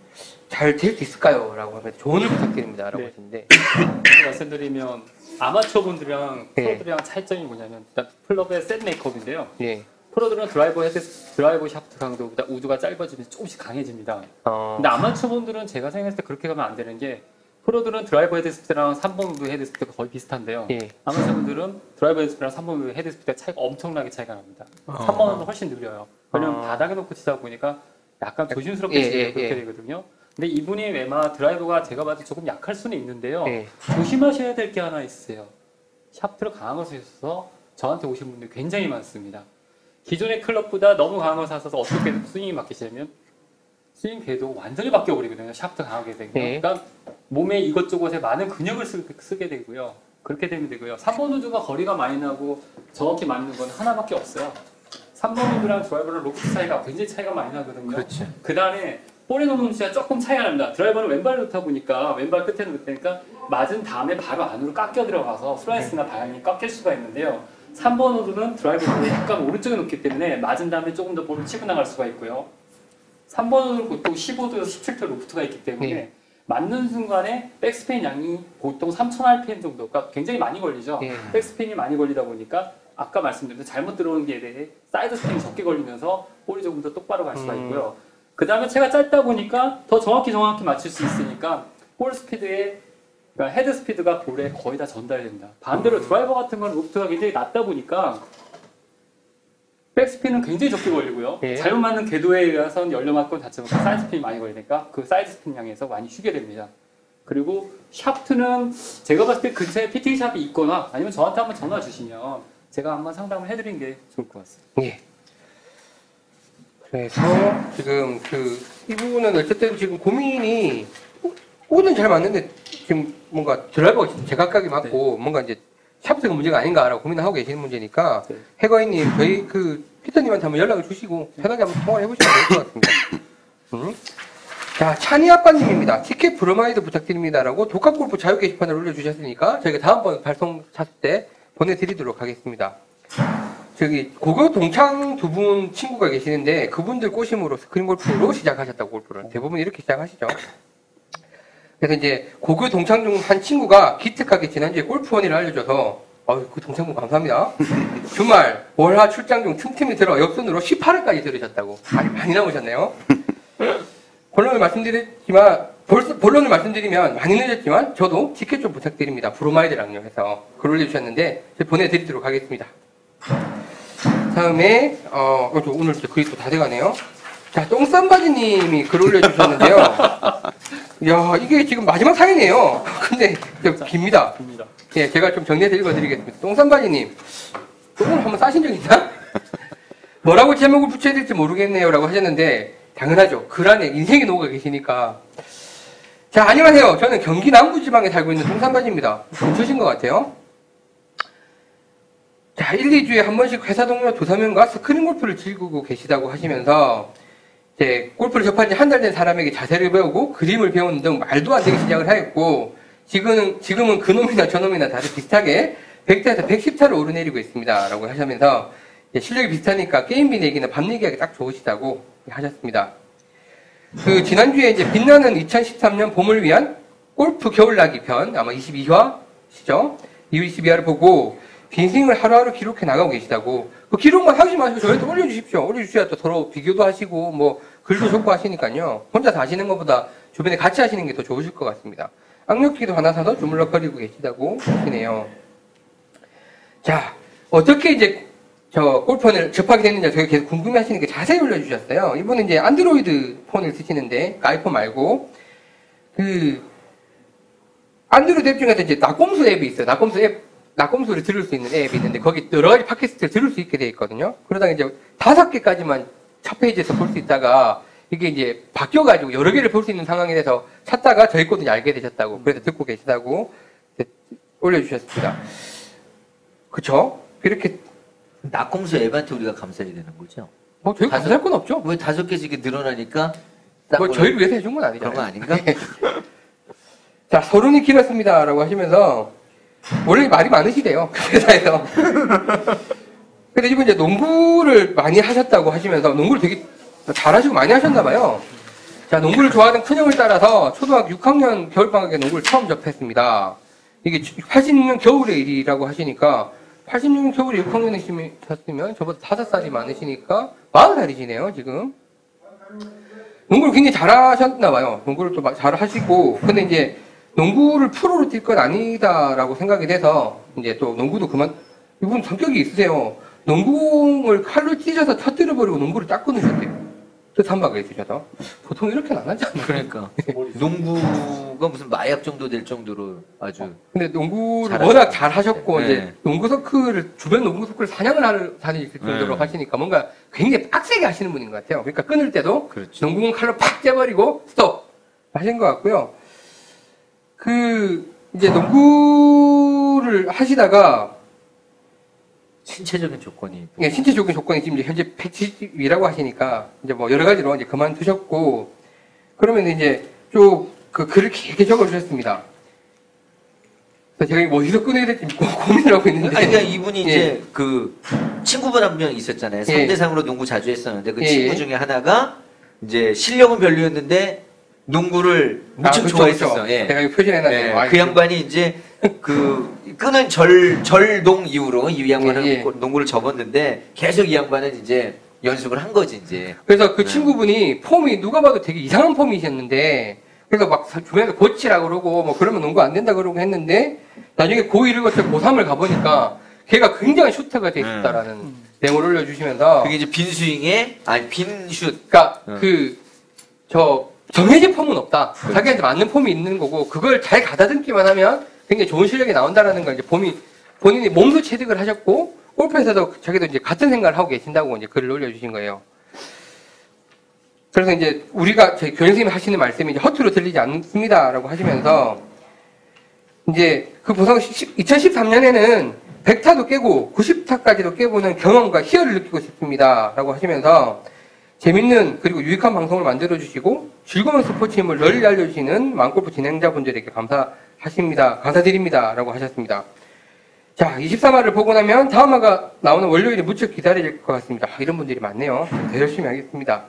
잘 될 수 있을까요? 라고 하면 조언을 부탁드립니다. 라고 네. 하시는데 말씀드리면 아마추어 분들이랑 예. 프로들이랑 차이점이 뭐냐면 일단 클럽의 set makeup인데요. 예. 프로들은 드라이버 헤드 드라이버 샤프트 강도보다 우드가 짧아지면서 조금씩 강해집니다. 어, 근데 아마추어 분들은 제가 생각했을 때 그렇게 가면 안 되는 게 프로들은 드라이버 헤드스피드랑 3번 우드 헤드스피드가 거의 비슷한데요. 예. 아마추어분들은 드라이버 헤드스피드랑 3번 우드 헤드스피드가 차이가 엄청나게 차이가 납니다. 아. 3번은 훨씬 느려요. 왜냐면 아. 바닥에 놓고 치다 보니까 약간 조심스럽게 예, 치면 예, 그렇게 예. 되거든요. 근데 이분이 아마 드라이버가 제가 봐도 조금 약할 수는 있는데요. 예. 조심하셔야 될 게 하나 있어요. 샤프트를 강한 것을 써서 저한테 오신 분들이 굉장히 많습니다. 기존의 클럽보다 너무 강한 걸 사서 어떻게 스윙이 바뀌시냐면 스윙 궤도 완전히 바뀌어버리거든요. 샤프트 강하게 되면. 네. 그러니까 몸에 이것저것에 많은 근육을 쓰, 게 되고요. 그렇게 되면 되고요. 3번 우드가 거리가 많이 나고 정확히 맞는 건 하나밖에 없어요. 3번 우드랑 드라이버랑 로프트 차이가 굉장히 차이가 많이 나거든요. 그렇지. 그 다음에 볼에 놓는 숫자가 조금 차이가 납니다. 드라이버는 왼발로 놓다 보니까 왼발 끝에 놓으니까 맞은 다음에 바로 안으로 깎여 들어가서 슬라이스나 방향이 깎일 수가 있는데요. 3번 우드는 드라이버를 약간 오른쪽에 놓기 때문에 맞은 다음에 조금 더 볼을 치고 나갈 수가 있고요. 3번 우드는 보통 15도에서 17도 로프트가 있기 때문에 네. 맞는 순간에 백스핀 양이 보통 3000rpm 정도가 굉장히 많이 걸리죠. 예. 백스핀이 많이 걸리다 보니까 아까 말씀드린 잘못 들어오는 궤도에 사이드 스핀이 적게 걸리면서 볼이 조금 더 똑바로 갈 수가 음. 있고요. 그 다음에 채가 짧다 보니까 더 정확히 정확히 맞출 수 있으니까 볼 스피드에 그러니까 헤드 스피드가 볼에 거의 다 전달됩니다. 반대로 드라이버 같은 건 로프트가 굉장히 낮다 보니까 백스핀은 굉장히 적게 걸리고요. 예. 잘못 맞는 궤도에 의해서는 열려 맞고 닫히면 사이드 스핀이 많이 걸리니까 그 사이드 스핀 양에 의해서 많이 휘게 됩니다. 그리고 샤프트는 제가 봤을 때 근처에 PT 샵이 있거나 아니면 저한테 한번 전화 주시면 제가 한번 상담을 해드리는 게 좋을 것 같습니다. 예. 그래서 지금 그 이 부분은 어쨌든 지금 고민이 오는 잘 맞는데 지금 뭔가 드라이버가 제각각이 맞고 뭔가 이제 샤프트가 문제가 아닌가라고 고민을 하고 계시는 문제니까 네. 해거이님 저희 그 fitter님한테 한번 연락을 주시고 편하게 한번 통화를 해보시면 될 것 같습니다. 음. 자 찬이 아빠님입니다. 티켓 브로마이드 부탁드립니다라고 독학골프 자유 게시판을 올려주셨으니까 저희가 다음번 발송 찼을 때 보내드리도록 하겠습니다. 저기 고교 동창 두 분 친구가 계시는데 그분들 꼬심으로 스크린 골프로 시작하셨다고 골프를 대부분 이렇게 시작하시죠. 그래서 이제 고교 동창 중 한 친구가 기특하게 지난주에 골프원이를 알려줘서 어유 그 동창분 감사합니다. 주말 월화 출장 중 틈틈이 들어 옆손으로 18회까지 들으셨다고 많이 많이 나오셨네요. 본론을 말씀드렸지만 볼- 본론을 말씀드리면 많이 늦었지만 저도 티켓 좀 부탁드립니다. 브로마이드랑요 해서 글 올려주셨는데 제가 보내드리도록 하겠습니다. 다음에 어 어, 저 오늘 글이 또 다 돼가네요. 자 똥쌈바지님이 글 올려주셨는데요. 야 이게 지금 마지막 사연이에요. 근데 좀 깁니다. 예, 제가 좀 정리해서 읽어드리겠습니다. 똥쌈바지님, 똥을 한번 싸신 적 있나? 뭐라고 제목을 붙여야 될지 모르겠네요. 라고 하셨는데, 당연하죠. 글 안에 인생이 녹아 계시니까. 자, 안녕하세요. 저는 경기 남부지방에 살고 있는 똥쌈바지입니다. 주신 것 같아요. 자, 1, 2주에 한 번씩 회사 동료 조사면과 스크린 골프를 즐기고 계시다고 하시면서, 이제 골프를 접한 지 한 달 된 사람에게 자세를 배우고 그림을 배우는 등 말도 안 되게 시작을 하였고, 지금은, 지금은 그놈이나 저놈이나 다들 비슷하게 100타에서 110타를 오르내리고 있습니다. 라고 하시면서, 실력이 비슷하니까 게임비 내기나 밥 내기하기 딱 좋으시다고 하셨습니다. 그, 지난주에 이제 빛나는 2013년 봄을 위한 골프 겨울나기 편, 아마 22화시죠? 22화를 보고, 빈스윙을 하루하루 기록해 나가고 계시다고. 그 기록만 하지 마시고 저희한테 올려주십시오. 올려주셔야 또 서로 비교도 하시고, 뭐, 글도 적고 하시니까요. 혼자서 하시는 것보다 주변에 같이 하시는 게 더 좋으실 것 같습니다. 악력기도 하나 사서 주물럭거리고 계시다고 하시네요. 자, 어떻게 이제 저 골폰을 접하게 됐는지 저희 계속 궁금해 하시니까 자세히 올려주셨어요. 이분은 이제 안드로이드 폰을 쓰시는데, 그 아이폰 말고, 그, 안드로이드 앱 중에서 이제 낙곰수 앱이 있어요. 낙곰수 앱, 낙곰수를 들을 수 있는 앱이 있는데, 거기 여러 가지 팟캐스트를 들을 수 있게 돼 있거든요. 그러다가 이제 다섯 개까지만 첫 페이지에서 볼 수 있다가, 이게 이제 바뀌어가지고 여러 개를 볼 수 있는 상황이 돼서 찾다가 저희 거도 알게 되셨다고, 그래서 듣고 계시다고 올려주셨습니다. 그쵸? 이렇게, 낙공수 앱한테 우리가 감사해야 되는 거죠? 뭐, 저희 다섯- 감사할 건 없죠? 왜 다섯 개씩 이렇게 늘어나니까 딱 뭐, 올라- 저희를 위해서 해준 건 아니잖아요. 그런 거 아닌가? 자, 서른이 길었습니다. 라고 하시면서, 원래 말이 많으시대요. 그 회사에서. 근데 이분 이제 농구를 많이 하셨다고 하시면서, 농구를 되게 잘하시고 많이 하셨나봐요. 자, 농구를 좋아하는 큰형을 따라서 초등학교 6학년 겨울방학에 농구를 처음 접했습니다. 이게 86년 겨울의 일이라고 하시니까, 86년 겨울에 6학년이셨으면 저보다 5살이 많으시니까, 40살이시네요, 지금. 농구를 굉장히 잘하셨나 봐요. 농구를 또 잘 하시고, 근데 이제 농구를 프로로 뛸 건 아니다라고 생각이 돼서 이제 또 농구도 그만 이분 성격이 있으세요. 농구공을 칼로 찢어서 터뜨려 버리고 농구를 딱 끊으셨대요. 그 삼박에 있으셔서 보통 이렇게는 안 하지 않나요? 그러니까 농구가 무슨 마약 정도 될 정도로 아주 근데 농구를 잘하시죠. 워낙 잘 하셨고 네. 이제 농구 서클을 주변 농구 서클 사냥을 하는 다닐 정도로 네. 하시니까 뭔가 굉장히 빡세게 하시는 분인 것 같아요. 그러니까 끊을 때도 그렇죠. 농구공 칼로 팍 째버리고 스톱 하신 것 같고요. 그 이제 농구를 하시다가 신체적인 조건이 예, 신체적인 조건이 지금 이제 현재 170이라고 하시니까 이제 뭐 여러 가지로 이제 그만두셨고 그러면 이제 쭉 그 글을 길게 적어주셨습니다. 그래서 제가 이거 어디서 끊어야 될지 고- 고민을 하고 있는데 아니 그러니까 이분이 예. 이제 그 친구분 한 명 있었잖아요. 예. 3대3으로 농구 자주 했었는데 그 예, 친구 예. 중에 하나가 이제 실력은 별로였는데 농구를 무척 아, 그쵸, 좋아했었어. 그쵸. 예. 제가 이거 표시해놨네요. 예, 아, 그 양반이 이제 그 끄는 절 절농 이후로 이 양반은 예, 예. 농구를 접었는데 계속 이 양반은 이제 연습을 한 거지 이제. 그래서 그 네. 친구분이 폼이 누가 봐도 되게 이상한 폼이셨는데 그래서 막 주변에서 고치라 그러고 뭐 그러면 농구 안 된다 그러고 했는데 나중에 고1을 거쳐 고3을 가보니까 걔가 굉장히 슈터가 돼 있었다라는 내용을 올려주시면서 그게 이제 빈 스윙에 아니 빈 슛. 그러니까 어. 그저 정해진 폼은 없다. 자기한테 맞는 폼이 있는 거고 그걸 잘 가다듬기만 하면 굉장히 좋은 실력이 나온다라는 걸 이제 봄이 본인이 몸도 체득을 하셨고 골프에서도 자기도 이제 같은 생각을 하고 계신다고 이제 글을 올려주신 거예요. 그래서 이제 우리가 저희 교장 선생님이 하시는 말씀이 이제 허투루 들리지 않습니다라고 하시면서 이제 그 보상 2013년에는 100타도 깨고 90타까지도 깨보는 경험과 희열을 느끼고 싶습니다라고 하시면서 재밌는 그리고 유익한 방송을 만들어 주시고 즐거운 스포츠임을 널리 알려주시는 망골프 진행자분들에게 감사 하십니다. 감사드립니다 라고 하셨습니다. 자, 23화를 보고 나면 다음 화가 나오는 월요일에 무척 기다릴 것 같습니다. 아, 이런 분들이 많네요. 더 열심히 하겠습니다.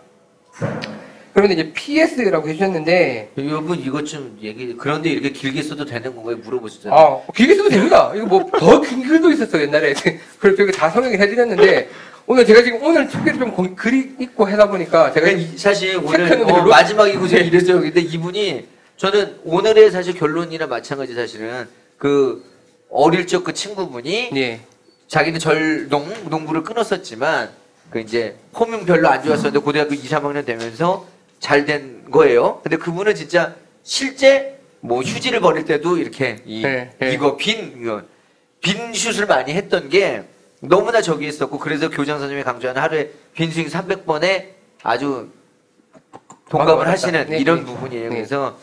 그런데 이제 PS라고 해주셨는데 여러분 이것 좀 얘기 그런데 이렇게 길게 써도 되는 건가요? 물어보시잖아요. 아, 길게 써도 됩니다. 이거 뭐 더긴 글도 있었어요, 옛날에. 그래서 저기 다 성형을 해드렸는데, 오늘 제가 지금 오늘 특별히 좀 거- 글이 있고 하다 보니까 제가 그러니까 이- 사실 오늘 어, 마지막이고 제가 이랬어요. 근데 이분이 저는 오늘의 사실 결론이나 마찬가지 사실은 그 어릴 적 그 친구분이 예, 자기는 절농 농구를 끊었었지만 그 이제 폼은 별로 안 좋았었는데 고등학교 2, 3학년 되면서 잘 된 거예요. 근데 그분은 진짜 실제 뭐 휴지를 버릴 때도 이렇게 이, 네, 네. 이거 빈 이거 빈 슛을 많이 했던 게 너무나 저기 있었고 그래서 교장 선생님이 강조하는 하루에 빈 스윙 300번에 아주 동감을. 하시는 네, 이런 네. 부분이에요. 네. 그래서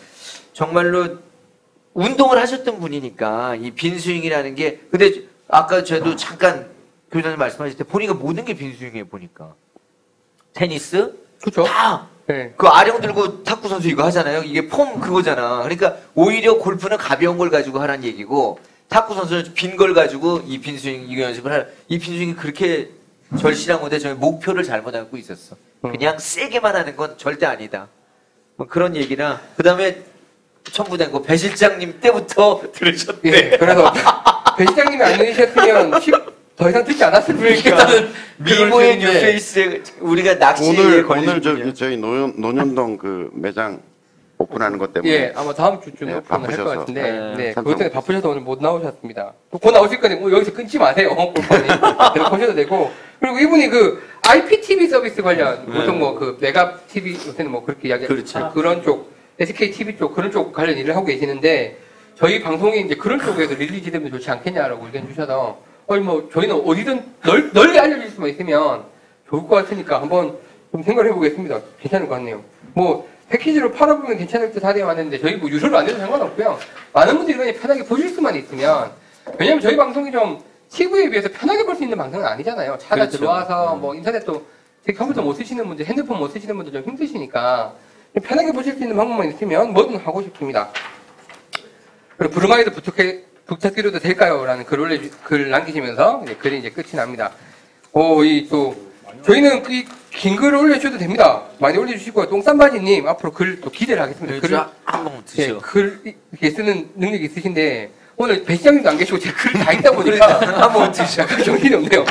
정말로 운동을 하셨던 분이니까 이 빈스윙이라는 게 근데 아까 저도 잠깐 교장님 말씀하실 때 보니까 모든 게 빈스윙이에요 보니까 테니스 그쵸? 다 예. 그 아령 들고 탁구 선수 이거 하잖아요. 이게 폼 그거잖아. 그러니까 오히려 골프는 가벼운 걸 가지고 하라는 얘기고 탁구 선수는 빈 걸 가지고 이 빈스윙 이거 연습을 하라. 이 빈스윙이 그렇게 절실한 건데 저희 목표를 잘못 알고 있었어. 그냥 세게만 하는 건 절대 아니다. 뭐 그런 얘기나 그다음에 첨부된 거 배 실장님 때부터 들으셨대. 예, 그래서 배 시장님이 안 내리셨으면 쉽- 더 이상 듣지 않았을 그러니까 미모의 뉴페이스에 우리가 낚시에 오늘 오늘. 저기 저희 노년 노년동 그 매장 오픈하는 것 때문에 예, 아마 다음 주쯤 네, 오픈을 할 것 바쁘셔서. 같은데, 네, 네, 참 그것 때문에 바쁘셔서 오늘 못 나오셨습니다. 곧 나오실 거니 뭐 여기서 끊지 마세요, 골판이. 계속 보셔도 되고. 그리고 이분이 그 IPTV 서비스 관련, 네. 보통 뭐 그 메가 TV, 요새는 뭐 그렇게 이야기 그렇죠. 그런 쪽, SK TV 쪽, 그런 쪽 관련 일을 하고 계시는데, 저희 방송이 이제 그런 쪽에서 release 되면 좋지 않겠냐라고 의견 주셔서, 아니 뭐 저희는 어디든 널, 널리 알려질 수만 있으면 좋을 것 같으니까 한번 좀 생각을 해보겠습니다. 괜찮을 것 같네요. 뭐 패키지로 팔아보면 괜찮을 듯 하네요 하는데 저희 뭐 유료로 안 해도 상관없고요. 많은 분들이 그냥 편하게 보실 수만 있으면 왜냐면 저희 방송이 좀 TV에 비해서 편하게 볼 수 있는 방송은 아니잖아요. 찾아 그렇죠. 들어와서 뭐 인터넷도 제 컴퓨터 못 쓰시는 분들, 핸드폰 못 쓰시는 분들 좀 힘드시니까 좀 편하게 보실 수 있는 방법만 있으면 뭐든 하고 싶습니다. 그리고 브루마이드 부탁해, 부탁드려도 될까요? 라는 글 올려, 글 남기시면서 이제 글이 이제 끝이 납니다. 오, 이 또, 저희는 이 긴 글을 올려주셔도 됩니다. 많이 올려주시고요. 똥쌈바지님, 앞으로 글 또 기대를 하겠습니다. 글을, 그렇죠. 한번 예, 드셔. 글, 이렇게 쓰는 능력이 있으신데, 오늘 배 시장님도 안 계시고 제 글을 다 읽다 보니까 한번 드셔. 약간 정신이 없네요.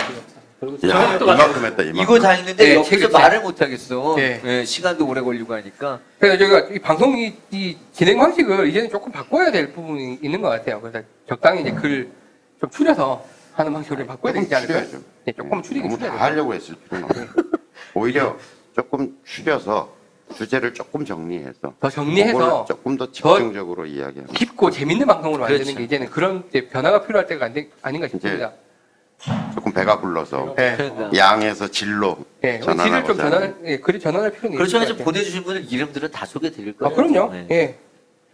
야, 이만큼 했다, 이만큼. 이거 다 있는데 네, 옆에서 책을 말을 못 하겠어. 네. 예, 시간도 오래 걸리고 하니까. 그래서 저희가 이 방송 이, 이 진행 방식을 이제는 조금 바꿔야 될 부분이 있는 것 같아요. 그래서 적당히 이제 글 좀 줄여서 하는 방식으로 바꿔야 되지 않을까? 줄여야죠. 네, 조금 줄이긴 너무 다 줄여야 돼요. 하려고 했을 필요는 없어요. 오히려 조금 줄여서 주제를 조금 정리해서 더 정리해서 그거를 조금 더 집중적으로 이야기하면 깊고 재밌는 방송으로 만드는 그렇죠. 게 이제는 그런 이제 변화가 필요할 때가 안 돼- 아닌가 싶습니다. 조금 배가 불러서 네. 그러니까. 양에서 질로 예, 전환하고자 질을 좀 하는. 전환, 예, 글이 전환할 필요는 그렇죠. 있을 해서 것 같아요. 보내주신 분들 이름들은 다 소개드릴 아, 거예요. 그럼요. 네. 예.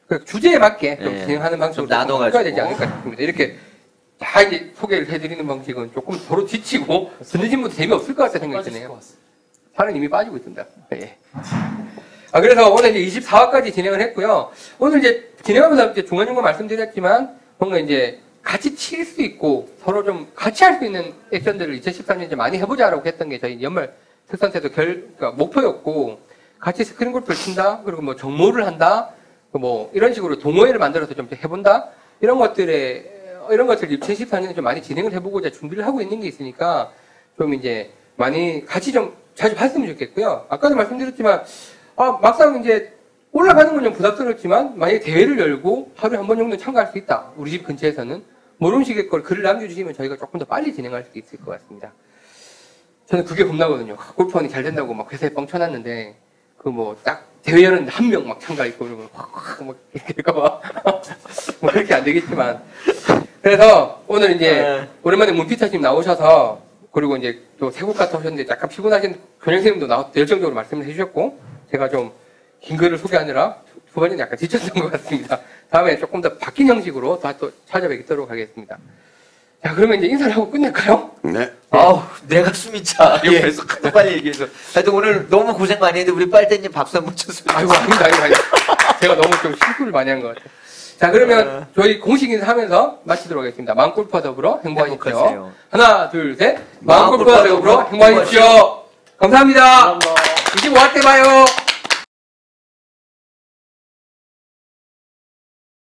그 주제에 맞게 좀 예. 진행하는 방식으로 좀 나눠가지고. 되지 않을까 싶습니다. 이렇게 다 이제 소개를 해드리는 방식은 조금 서로 지치고 듣는 분도 재미없을 것 같다는 생각이 드네요. 살은 이미 빠지고 있습니다. 예. 아, 그래서 오늘 이제 24화까지 진행을 했고요. 오늘 이제 진행하면서 이제 중간중간 말씀드렸지만, 뭔가 이제 같이 칠 수 있고, 서로 좀 같이 할 수 있는 액션들을 2013년에 이제 많이 해보자라고 했던 게 저희 연말 특선 때도 결, 그러니까 목표였고, 같이 스크린 골프를 친다, 그리고 뭐 정모를 한다, 그뭐 이런 식으로 동호회를 만들어서 좀 해본다, 이런 것들에, 이런 것들을 2014년에 좀 많이 진행을 해보고자 준비를 하고 있는 게 있으니까, 좀 이제 많이 같이 좀 자주 봤으면 좋겠고요. 아까도 말씀드렸지만, 아, 막상 이제 올라가는 건 좀 부담스럽지만, 만약에 대회를 열고 하루에 한 번 정도 참가할 수 있다. 우리 집 근처에서는. 모르는 식의 걸 글을 남겨주시면 저희가 조금 더 빨리 진행할 수 있을 것 같습니다. 저는 그게 겁나거든요. 골프원이 잘 된다고 막 회사에 뻥 쳐놨는데, 그 뭐 딱 대회 열었는데 한 명 막 참가 있고 그러면 확확 막 이렇게 될까봐. 뭐 그렇게 안 되겠지만. 그래서 오늘 이제 네. 오랜만에 문피터님 나오셔서 그리고 이제 또 세곡 갔다 오셨는데 약간 피곤하신 교장선생님도 나와 열정적으로 말씀을 해주셨고 제가 좀 긴 글을 소개하느라 후반에는 약간 지쳤던 것 같습니다. 다음에 조금 더 바뀐 형식으로 다 또 찾아뵙도록 하겠습니다. 자 그러면 이제 인사를 하고 끝낼까요? 네. 아우, 내가 숨이 차. 예. 옆에서 하도 빨리 얘기해서. 하여튼 오늘 너무 고생 많이 했는데 우리 빨대님 박수 한번 쳤으면 아이고 아닙니다 아닙니다 아닙니다. 제가 너무 좀 실수를 많이 한 것 같아요. 자 그러면 저희 공식 인사하면서 마치도록 하겠습니다. 마음골프와 더불어 행복하십시오. 행복하세요. 하나 둘 셋. 마음골프와 더불어 더불어 행복하십시오. 감사합니다. 감사합니다. 25화 때 봐요.